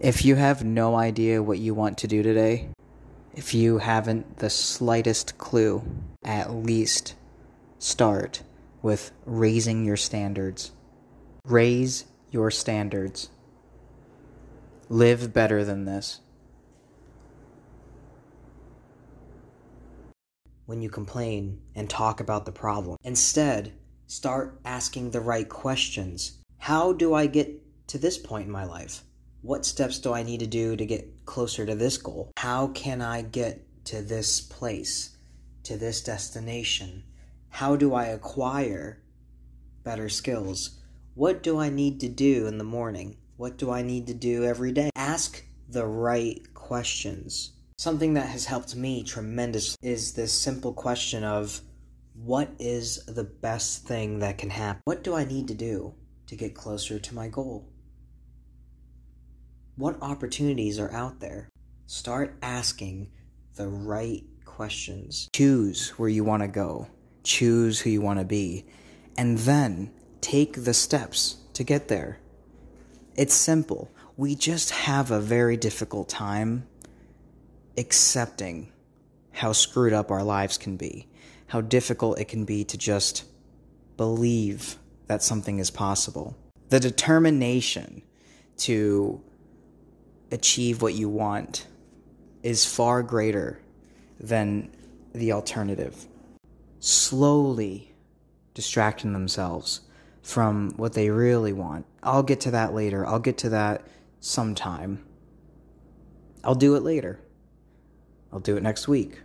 If you have no idea what you want to do today, if you haven't the slightest clue, at least start with raising your standards. Raise your standards. Live better than this. When you complain and talk about the problem, instead, start asking the right questions. How do I get to this point in my life? What steps do I need to do to get closer to this goal? How can I get to this place, to this destination? How do I acquire better skills? What do I need to do in the morning? What do I need to do every day? Ask the right questions. Something that has helped me tremendously is this simple question of what is the best thing that can happen? What do I need to do to get closer to my goal? What opportunities are out there? Start asking the right questions. Choose where you want to go, choose who you want to be, and then take the steps to get there. It's simple. We just have a very difficult time accepting how screwed up our lives can be, how difficult it can be to just believe that something is possible. The determination to achieve what you want is far greater than the alternative. Slowly distracting themselves from what they really want. I'll get to that later. I'll get to that sometime. I'll do it later. I'll do it next week.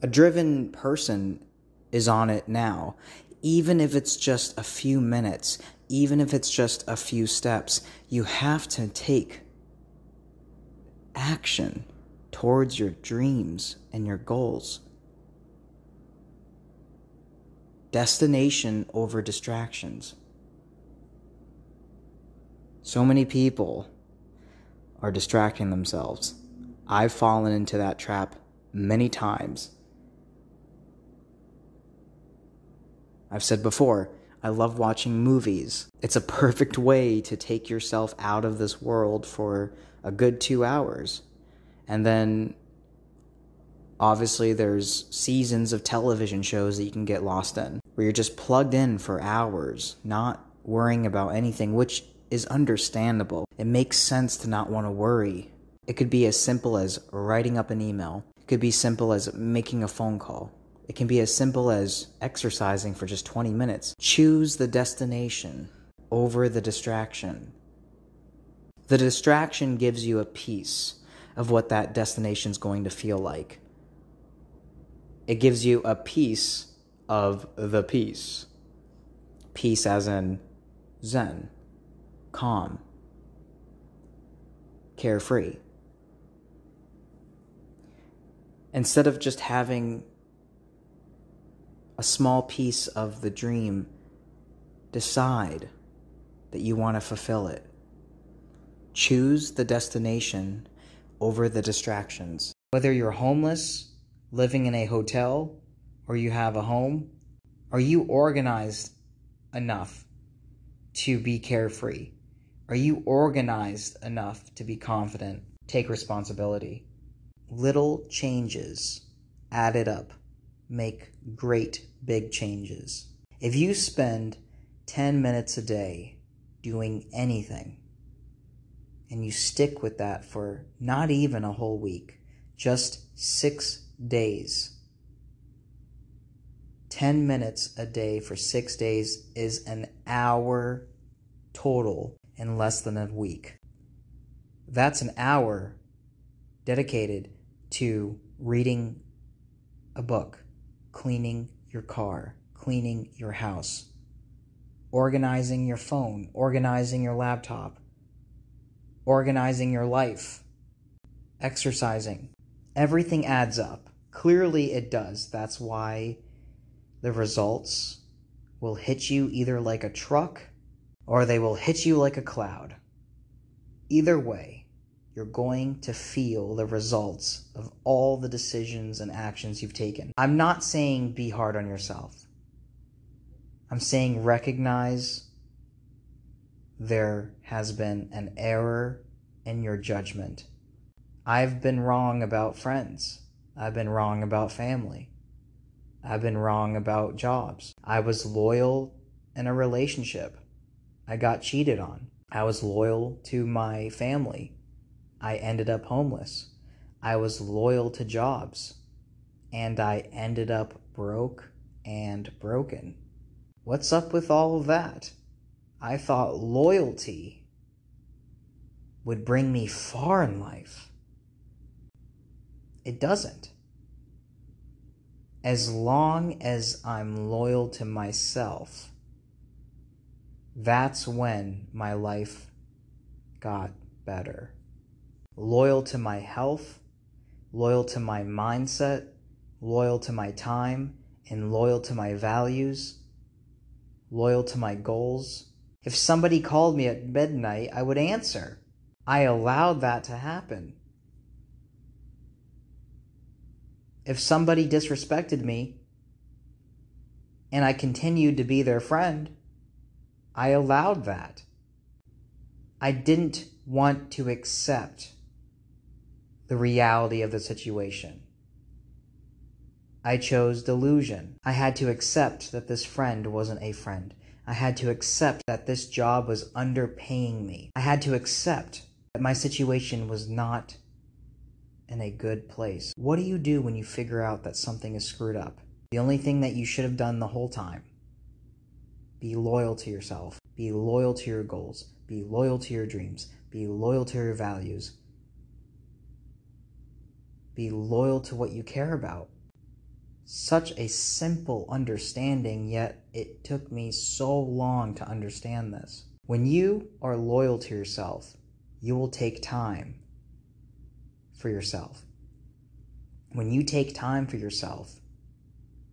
A driven person is on it now, even if it's just a few minutes, even if it's just a few steps, you have to take action towards your dreams and your goals. Destination over distractions. So many people are distracting themselves. I've fallen into that trap many times. I've said before, I love watching movies. It's a perfect way to take yourself out of this world for a good two hours. And then obviously there's seasons of television shows that you can get lost in where you're just plugged in for hours, not worrying about anything, which is understandable. It makes sense to not want to worry. It could be as simple as writing up an email. It could be simple as making a phone call. It can be as simple as exercising for just 20 minutes. Choose the destination over the distraction. The distraction gives you a piece of what that destination is going to feel like. It gives you a piece of the peace. Peace as in Zen, calm, carefree. Instead of just having a small piece of the dream, decide that you want to fulfill it. Choose the destination over the distractions. Whether you're homeless, living in a hotel, or you have a home, are you organized enough to be carefree? Are you organized enough to be confident? Take responsibility. Little changes added up make great big changes. If you spend 10 minutes a day doing anything, and you stick with that for not even a whole week, just six days. 10 minutes a day for six days is an hour total in less than a week. That's an hour dedicated to reading a book, cleaning your car, cleaning your house, organizing your phone, organizing your laptop, organizing your life, exercising. Everything adds up. Clearly, it does. That's why the results will hit you either like a truck or they will hit you like a cloud. Either way, you're going to feel the results of all the decisions and actions you've taken. I'm not saying be hard on yourself. I'm saying recognize there has been an error in your judgment. I've been wrong about friends. I've been wrong about family. I've been wrong about jobs. I was loyal in a relationship. I got cheated on. I was loyal to my family. I ended up homeless. I was loyal to jobs. And I ended up broke and broken. What's up with all of that? I thought loyalty would bring me far in life. It doesn't. As long as I'm loyal to myself, that's when my life got better. Loyal to my health, loyal to my mindset, loyal to my time, and loyal to my values, loyal to my goals. If somebody called me at midnight, I would answer. I allowed that to happen. If somebody disrespected me and I continued to be their friend, I allowed that. I didn't want to accept the reality of the situation. I chose delusion. I had to accept that this friend wasn't a friend. I had to accept that this job was underpaying me. I had to accept that my situation was not in a good place. What do you do when you figure out that something is screwed up? The only thing that you should have done the whole time. Be loyal to yourself. Be loyal to your goals. Be loyal to your dreams. Be loyal to your values. Be loyal to what you care about. Such a simple understanding, yet it took me so long to understand this. When you are loyal to yourself, you will take time for yourself. When you take time for yourself,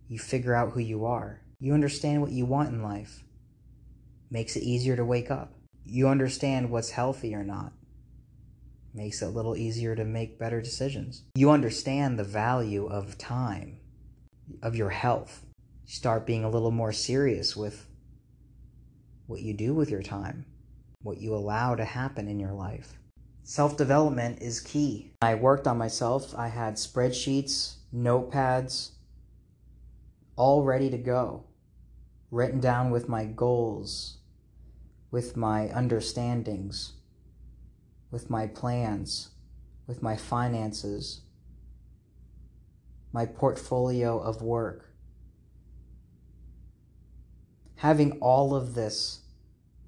you figure out who you are. You understand what you want in life. Makes it easier to wake up. You understand what's healthy or not. Makes it a little easier to make better decisions. You understand the value of time of your health. Start being a little more serious with what you do with your time, what you allow to happen in your life. Self development is key. I worked on myself. I had spreadsheets, notepads, all ready to go, written down with my goals, with my understandings, with my plans, with my finances, my portfolio of work. Having all of this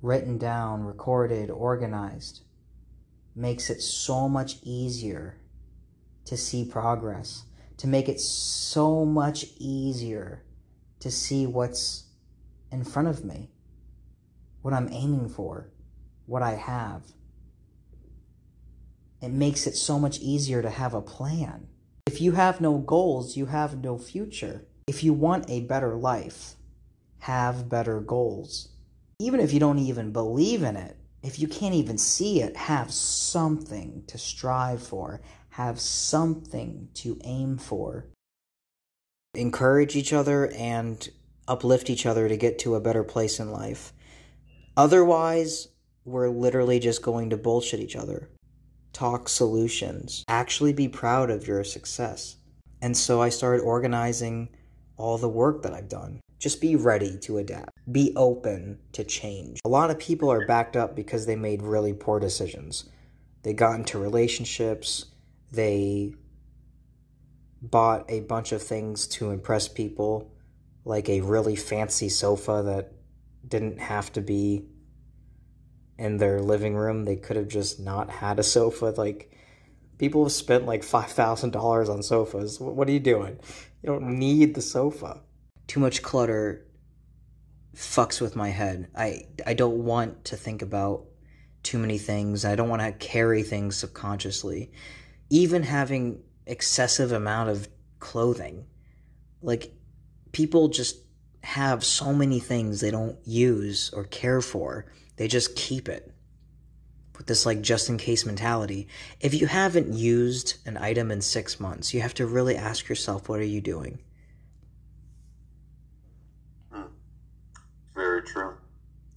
written down, recorded, organized makes it so much easier to see progress, to make it so much easier to see what's in front of me, what I'm aiming for, what I have. It makes it so much easier to have a plan. If you have no goals, you have no future. If you want a better life, have better goals. Even if you don't even believe in it, if you can't even see it, have something to strive for, have something to aim for. Encourage each other and uplift each other to get to a better place in life. Otherwise, we're literally just going to bullshit each other talk solutions, actually be proud of your success. And so I started organizing all the work that I've done. Just be ready to adapt. Be open to change. A lot of people are backed up because they made really poor decisions. They got into relationships, they bought a bunch of things to impress people, like a really fancy sofa that didn't have to be in their living room. They could have just not had a sofa. Like, people have spent like $5,000 on sofas. What are you doing? You don't need the sofa. Too much clutter fucks with my head. I, I don't want to think about too many things. I don't want to carry things subconsciously. Even having excessive amount of clothing. Like, people just have so many things they don't use or care for they just keep it with this like just in case mentality. If you haven't used an item in six months, you have to really ask yourself, what are you doing? Hmm. Very true.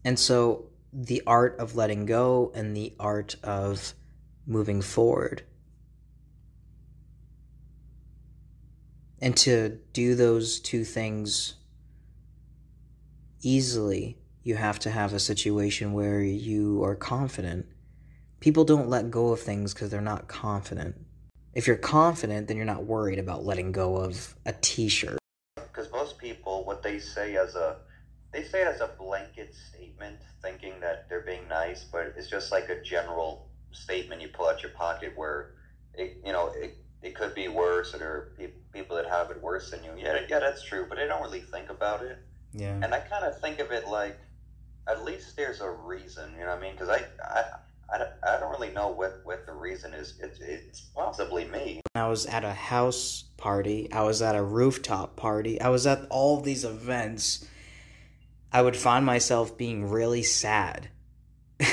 And so the art of letting go and the art of moving forward. And to do those two things easily, you have to have a situation where you are confident. People don't let go of things because they're not confident. If you're confident, then you're not worried about letting go of a t shirt. Because most people, what they say as a they say it as a blanket statement, thinking that they're being nice, but it's just like a general statement you pull out your pocket where it, you know, it, it could be worse, or there are pe- people that have it worse than you. Yeah, yeah, that's true, but they don't really think about it. Yeah. And I kind of think of it like, at least there's a reason, you know what I mean? Because I, I, I, I don't really know what, what the reason is. It's, it's possibly me. I was at a house party, I was at a rooftop party, I was at all these events. I would find myself being really sad.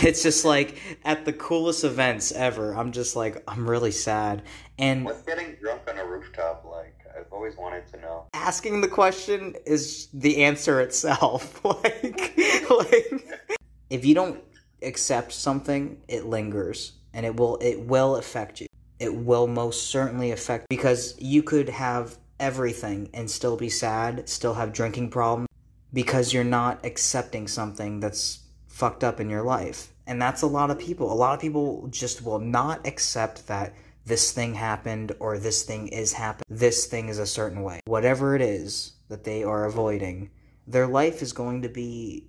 It's just like at the coolest events ever, I'm just like, I'm really sad. And What's getting drunk on a rooftop like? Always wanted to know. asking the question is the answer itself. like, like if you don't accept something, it lingers and it will it will affect you. It will most certainly affect because you could have everything and still be sad, still have drinking problems because you're not accepting something that's fucked up in your life. And that's a lot of people. A lot of people just will not accept that this thing happened or this thing is happening. This thing is a certain way. Whatever it is that they are avoiding, their life is going to be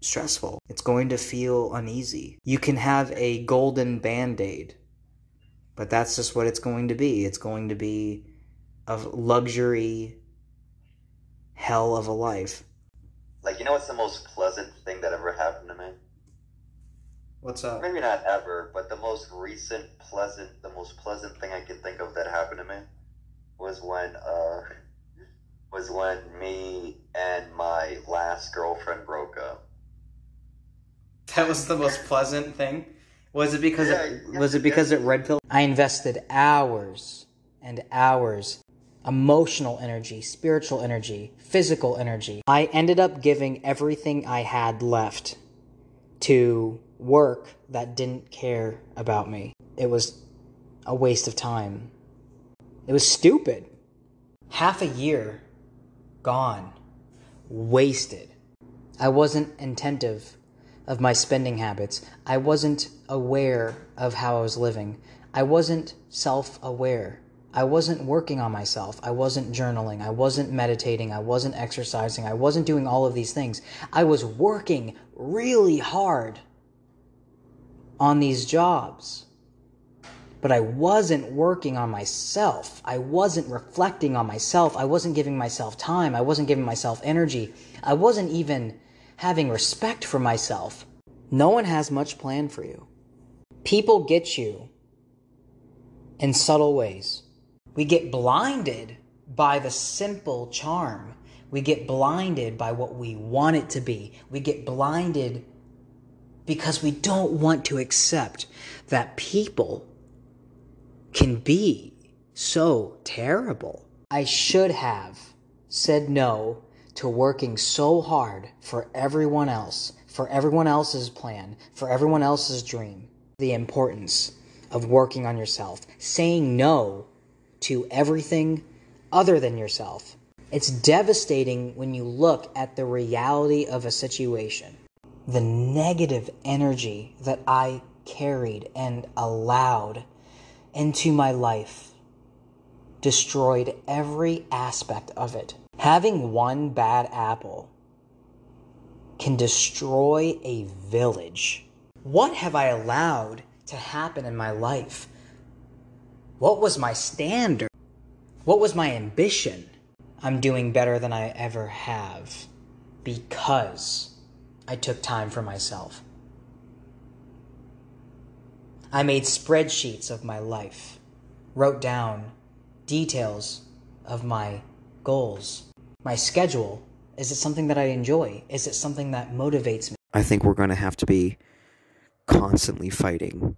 stressful. It's going to feel uneasy. You can have a golden band aid, but that's just what it's going to be. It's going to be a luxury hell of a life. Like, you know what's the most pleasant thing that ever happened to me? What's up? Maybe not ever, but the most recent pleasant, the most pleasant thing I can think of that happened to me was when, uh, was when me and my last girlfriend broke up. That was the most pleasant thing. Was it because Yeah, it, yeah, was it because yeah. it red pill? I invested hours and hours, emotional energy, spiritual energy, physical energy. I ended up giving everything I had left to work that didn't care about me. It was a waste of time. It was stupid. Half a year gone, wasted. I wasn't attentive of my spending habits. I wasn't aware of how I was living. I wasn't self aware. I wasn't working on myself. I wasn't journaling. I wasn't meditating. I wasn't exercising. I wasn't doing all of these things. I was working really hard on these jobs. But I wasn't working on myself. I wasn't reflecting on myself. I wasn't giving myself time. I wasn't giving myself energy. I wasn't even having respect for myself. No one has much planned for you. People get you in subtle ways. We get blinded by the simple charm. We get blinded by what we want it to be. We get blinded because we don't want to accept that people can be so terrible. I should have said no to working so hard for everyone else, for everyone else's plan, for everyone else's dream. The importance of working on yourself, saying no to everything other than yourself. It's devastating when you look at the reality of a situation. The negative energy that I carried and allowed into my life destroyed every aspect of it. Having one bad apple can destroy a village. What have I allowed to happen in my life? What was my standard? What was my ambition? I'm doing better than I ever have because I took time for myself. I made spreadsheets of my life, wrote down details of my goals, my schedule. Is it something that I enjoy? Is it something that motivates me? I think we're going to have to be constantly fighting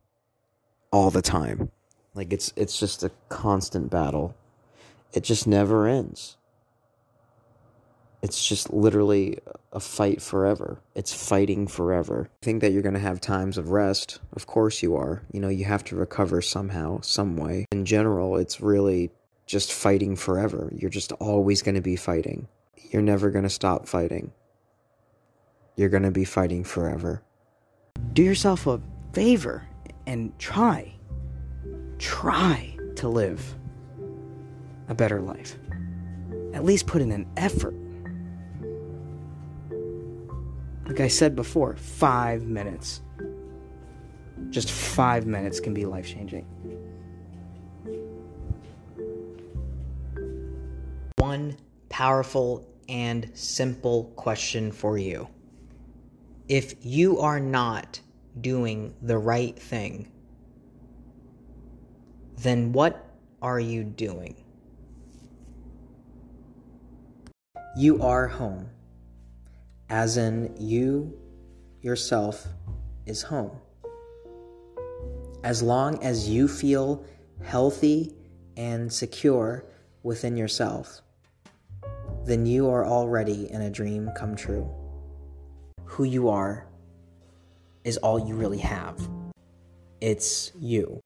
all the time. Like it's it's just a constant battle. It just never ends. It's just literally a fight forever. It's fighting forever. I think that you're going to have times of rest. Of course you are. You know, you have to recover somehow, some way. In general, it's really just fighting forever. You're just always going to be fighting. You're never going to stop fighting. You're going to be fighting forever. Do yourself a favor and try. Try to live a better life. At least put in an effort. Like I said before, five minutes. Just five minutes can be life changing. One powerful and simple question for you. If you are not doing the right thing, then what are you doing? You are home as in you yourself is home. As long as you feel healthy and secure within yourself, then you are already in a dream come true. Who you are is all you really have. It's you,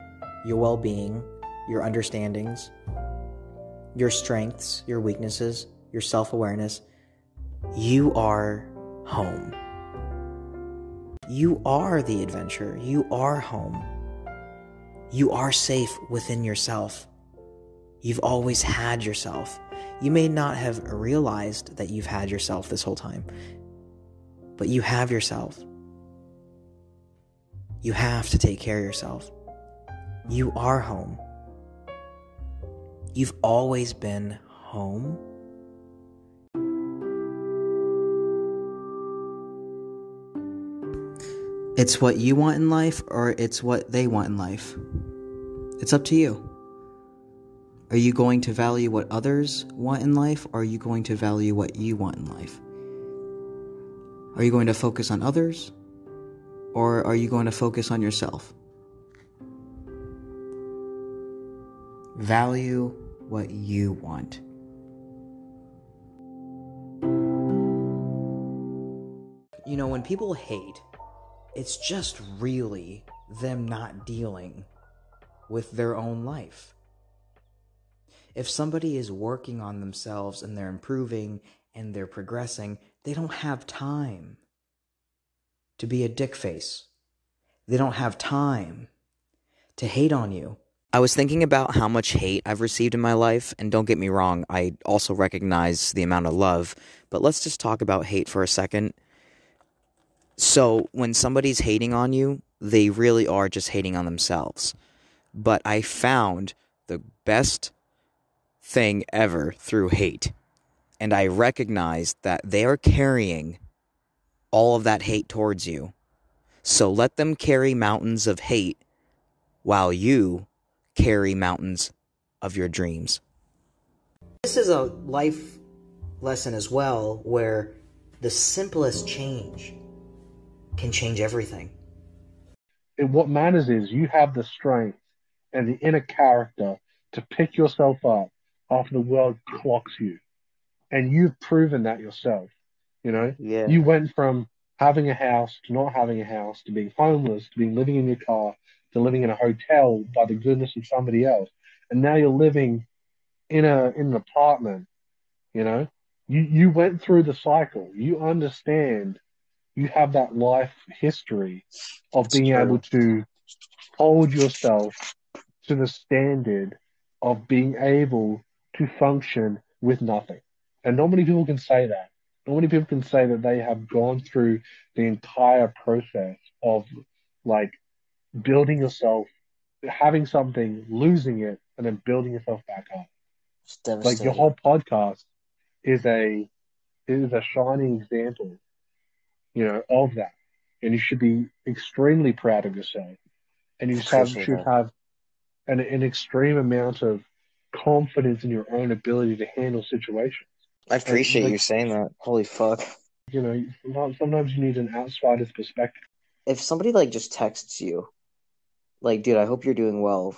your well being, your understandings, your strengths, your weaknesses, your self awareness. You are home. You are the adventure. You are home. You are safe within yourself. You've always had yourself. You may not have realized that you've had yourself this whole time, but you have yourself. You have to take care of yourself. You are home. You've always been home. It's what you want in life or it's what they want in life. It's up to you. Are you going to value what others want in life or are you going to value what you want in life? Are you going to focus on others or are you going to focus on yourself? Value what you want. You know, when people hate, it's just really them not dealing with their own life. If somebody is working on themselves and they're improving and they're progressing, they don't have time to be a dick face. They don't have time to hate on you. I was thinking about how much hate I've received in my life, and don't get me wrong, I also recognize the amount of love, but let's just talk about hate for a second. So when somebody's hating on you, they really are just hating on themselves. But I found the best thing ever through hate. And I recognized that they are carrying all of that hate towards you. So let them carry mountains of hate while you carry mountains of your dreams. This is a life lesson as well where the simplest change can change everything. And what matters is you have the strength and the inner character to pick yourself up after the world clocks you. And you've proven that yourself. You know? Yeah. You went from having a house to not having a house to being homeless to being living in your car to living in a hotel by the goodness of somebody else. And now you're living in a in an apartment, you know? You you went through the cycle. You understand you have that life history of being true. able to hold yourself to the standard of being able to function with nothing. And not many people can say that. Not many people can say that they have gone through the entire process of like building yourself, having something, losing it, and then building yourself back up. Like your whole podcast is a is a shining example you know, of that. And you should be extremely proud of yourself. And you have, should have an, an extreme amount of confidence in your own ability to handle situations. I appreciate like, you saying that. Holy fuck. You know, sometimes you need an outsider's perspective. If somebody like just texts you, like, dude, I hope you're doing well.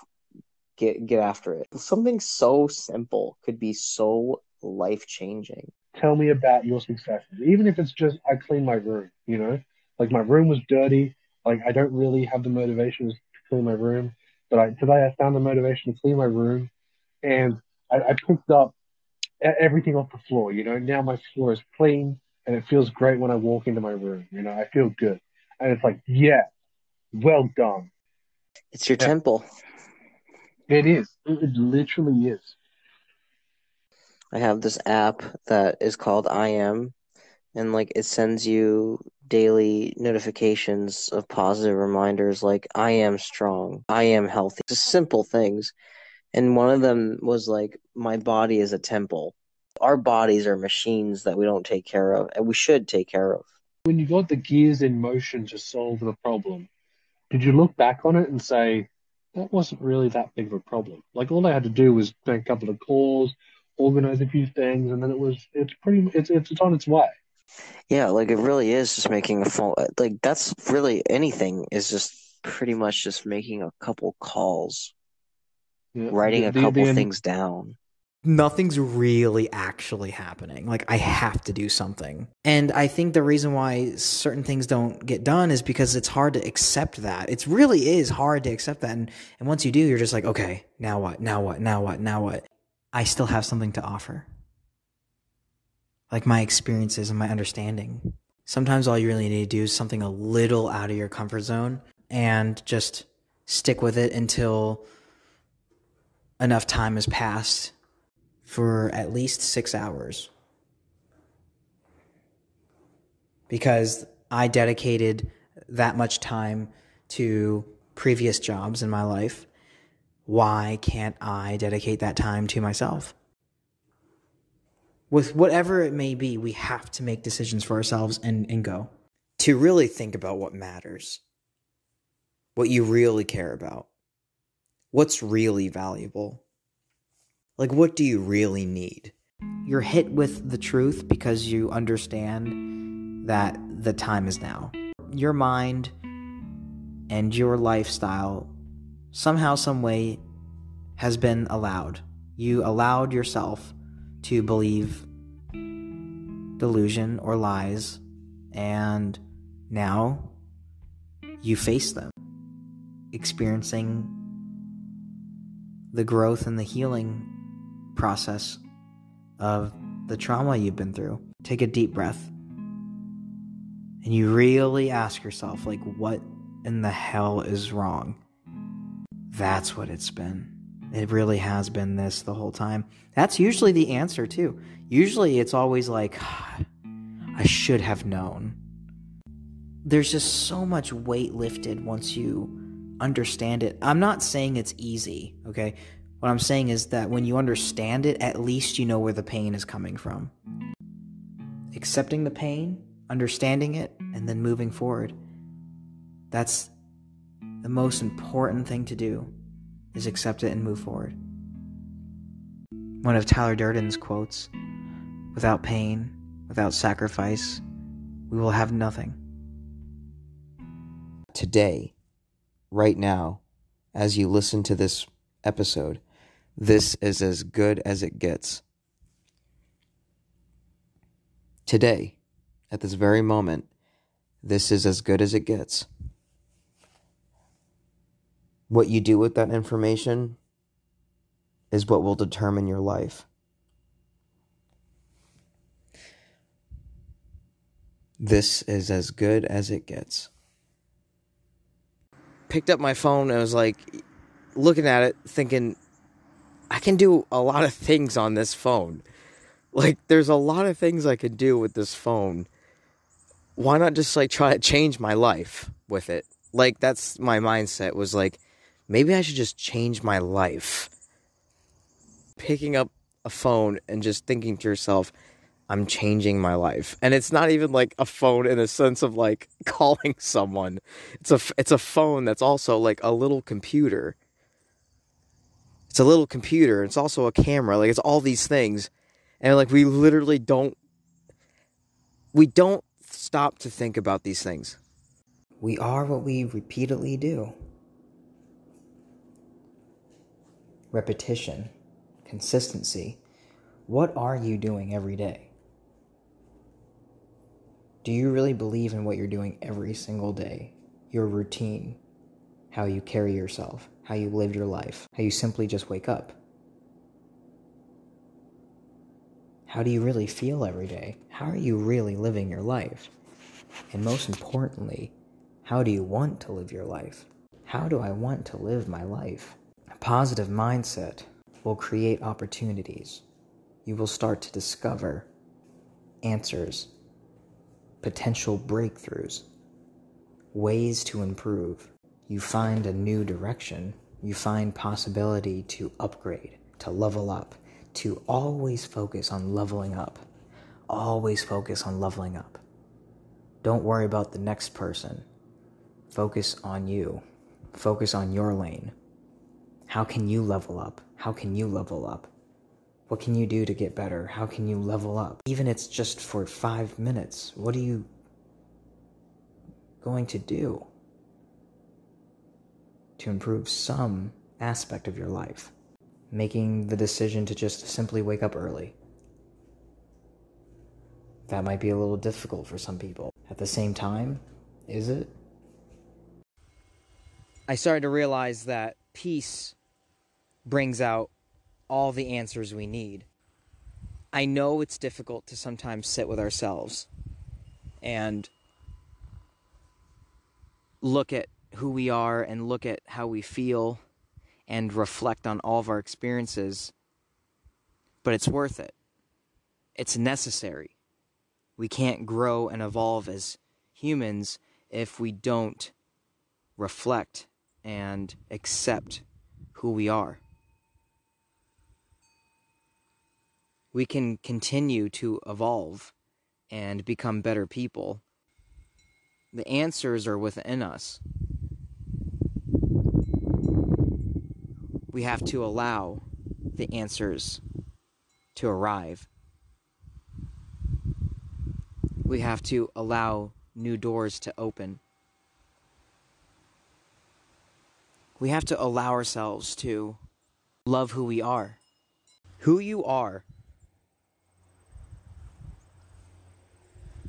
Get get after it. Something so simple could be so life changing. Tell me about your successes. Even if it's just I clean my room, you know, like my room was dirty. Like I don't really have the motivation to clean my room, but I, today I found the motivation to clean my room, and I, I picked up everything off the floor. You know, now my floor is clean, and it feels great when I walk into my room. You know, I feel good, and it's like, yeah, well done. It's your Yeah. temple. It is. It, it literally is. I have this app that is called I Am, and like it sends you daily notifications of positive reminders like I am strong, I am healthy. Just simple things. And one of them was like, my body is a temple. Our bodies are machines that we don't take care of, and we should take care of. When you got the gears in motion to solve the problem, did you look back on it and say that wasn't really that big of a problem? Like all I had to do was make a couple of calls, organize a few things, and then it was it's pretty it's it's, it's on its way. Yeah, like it really is just making a phone. Like that's really anything is just pretty much just making a couple calls, Yeah. writing The- a the- couple the- things down. nothing's really actually happening. Like I have to do something. And I think the reason why certain things don't get done is because it's hard to accept that. It really is hard to accept that. And, and once you do, you're just like, okay, now what? Now what? Now what? Now what? I still have something to offer. Like my experiences and my understanding. Sometimes all you really need to do is something a little out of your comfort zone and just stick with it until enough time has passed for at least six hours. Because I dedicated that much time to previous jobs in my life. Why can't I dedicate that time to myself? With whatever it may be, we have to make decisions for ourselves and, and go. To really think about what matters, what you really care about, what's really valuable. Like, what do you really need? You're hit with the truth because you understand that the time is now. Your mind and your lifestyle, somehow, some way, has been allowed. You allowed yourself to believe delusion or lies, and now you face them, experiencing the growth and the healing process of the trauma you've been through. Take a deep breath. And you really ask yourself, like, what in the hell is wrong? That's what it's been. It really has been this the whole time. That's usually the answer, too. Usually it's always like, I should have known. There's just so much weight lifted once you understand it. I'm not saying it's easy, okay? What I'm saying is that when you understand it, at least you know where the pain is coming from. Accepting the pain, understanding it, and then moving forward. That's the most important thing to do is accept it and move forward. One of Tyler Durden's quotes, without pain, without sacrifice, we will have nothing. Today, right now, as you listen to this episode, this is as good as it gets. Today, at this very moment, this is as good as it gets. What you do with that information is what will determine your life. This is as good as it gets. Picked up my phone and was like looking at it, thinking, I can do a lot of things on this phone. Like, there's a lot of things I could do with this phone. Why not just like try to change my life with it? Like, that's my mindset was like, maybe I should just change my life. Picking up a phone and just thinking to yourself, I'm changing my life. And it's not even like a phone in a sense of like calling someone. It's a it's a phone that's also like a little computer. It's a little computer. It's also a camera. Like it's all these things. And like we literally don't we don't stop to think about these things. We are what we repeatedly do. Repetition, consistency. What are you doing every day? Do you really believe in what you're doing every single day? Your routine, how you carry yourself, how you live your life, how you simply just wake up? How do you really feel every day? How are you really living your life? And most importantly, how do you want to live your life? How do I want to live my life? Positive mindset will create opportunities. You will start to discover answers, potential breakthroughs, ways to improve. You find a new direction. You find possibility to upgrade, to level up, to always focus on leveling up. Always focus on leveling up. Don't worry about the next person. Focus on you. Focus on your lane. How can you level up? How can you level up? What can you do to get better? How can you level up? Even it's just for five minutes. What are you going to do to improve some aspect of your life? Making the decision to just simply wake up early. That might be a little difficult for some people. At the same time, is it? I started to realize that peace brings out all the answers we need. I know it's difficult to sometimes sit with ourselves and look at who we are and look at how we feel and reflect on all of our experiences, but it's worth it. It's necessary. We can't grow and evolve as humans if we don't reflect and accept who we are. we can continue to evolve and become better people. The answers are within us. We have to allow the answers to arrive. We have to allow new doors to open. We have to allow ourselves to love who we are. Who you are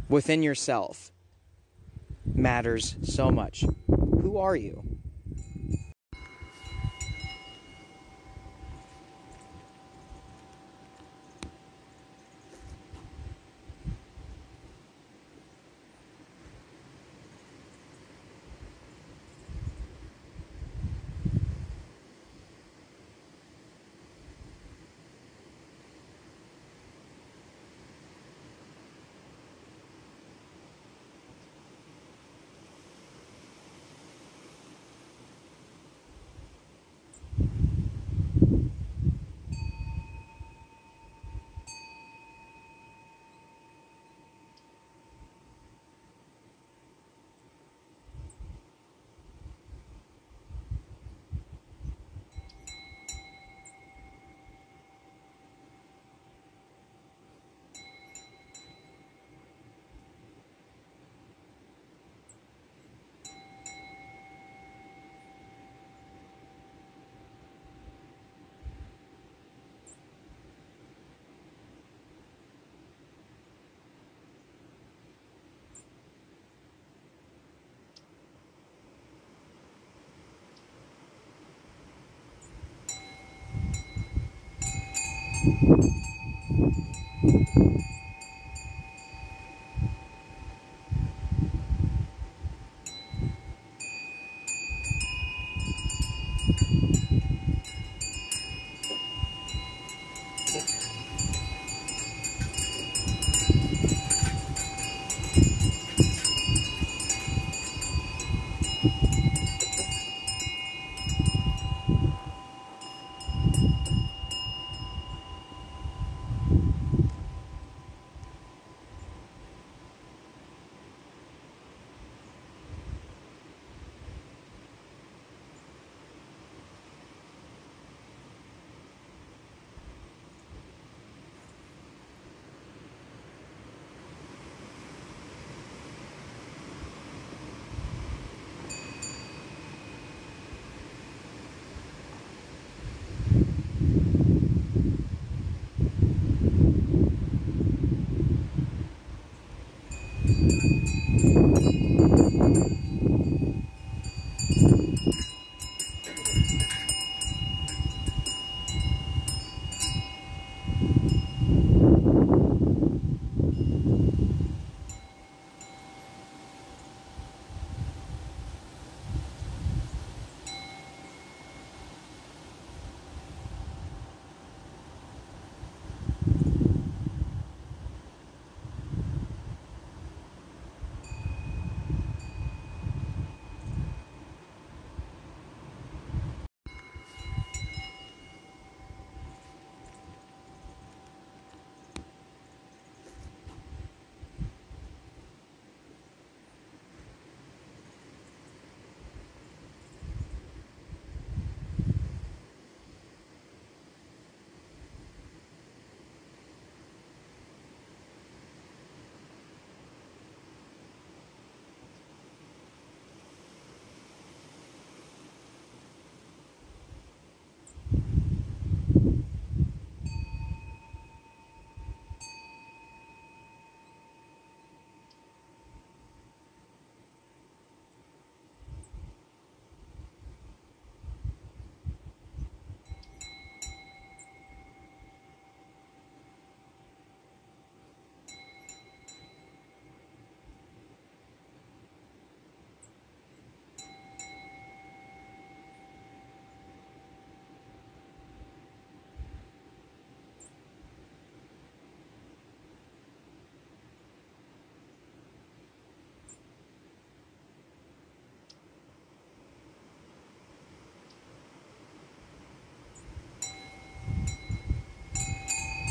within yourself matters so much. Who are you?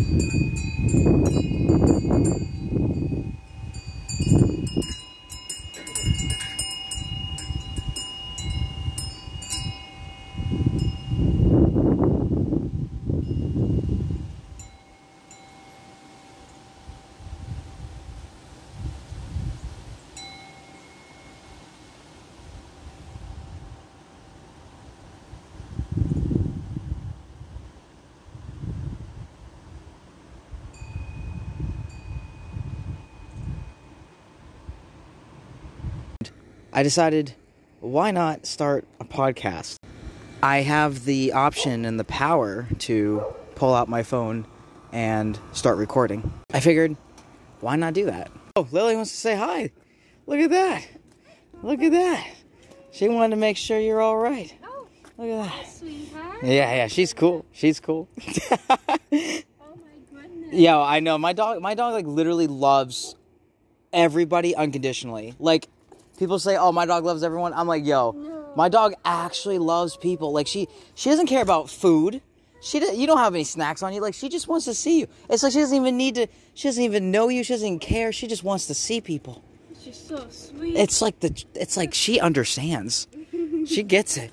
Thank you. I decided, why not start a podcast? I have the option and the power to pull out my phone and start recording. I figured, why not do that? Oh, Lily wants to say hi. Look at that. Look at that. She wanted to make sure you're all right. Oh, Look at that. sweetheart. Yeah, yeah, she's cool. She's cool. Oh my goodness. Yo, I know my dog. My dog like literally loves everybody unconditionally. Like people say, "Oh, my dog loves everyone." I'm like, "Yo, No. my dog actually loves people." Like she she doesn't care about food. She do, you don't have any snacks on you. Like she just wants to see you. It's like she doesn't even need to. She doesn't even know you. She doesn't care. She just wants to see people. She's so sweet. It's like the. It's like she understands. She gets it.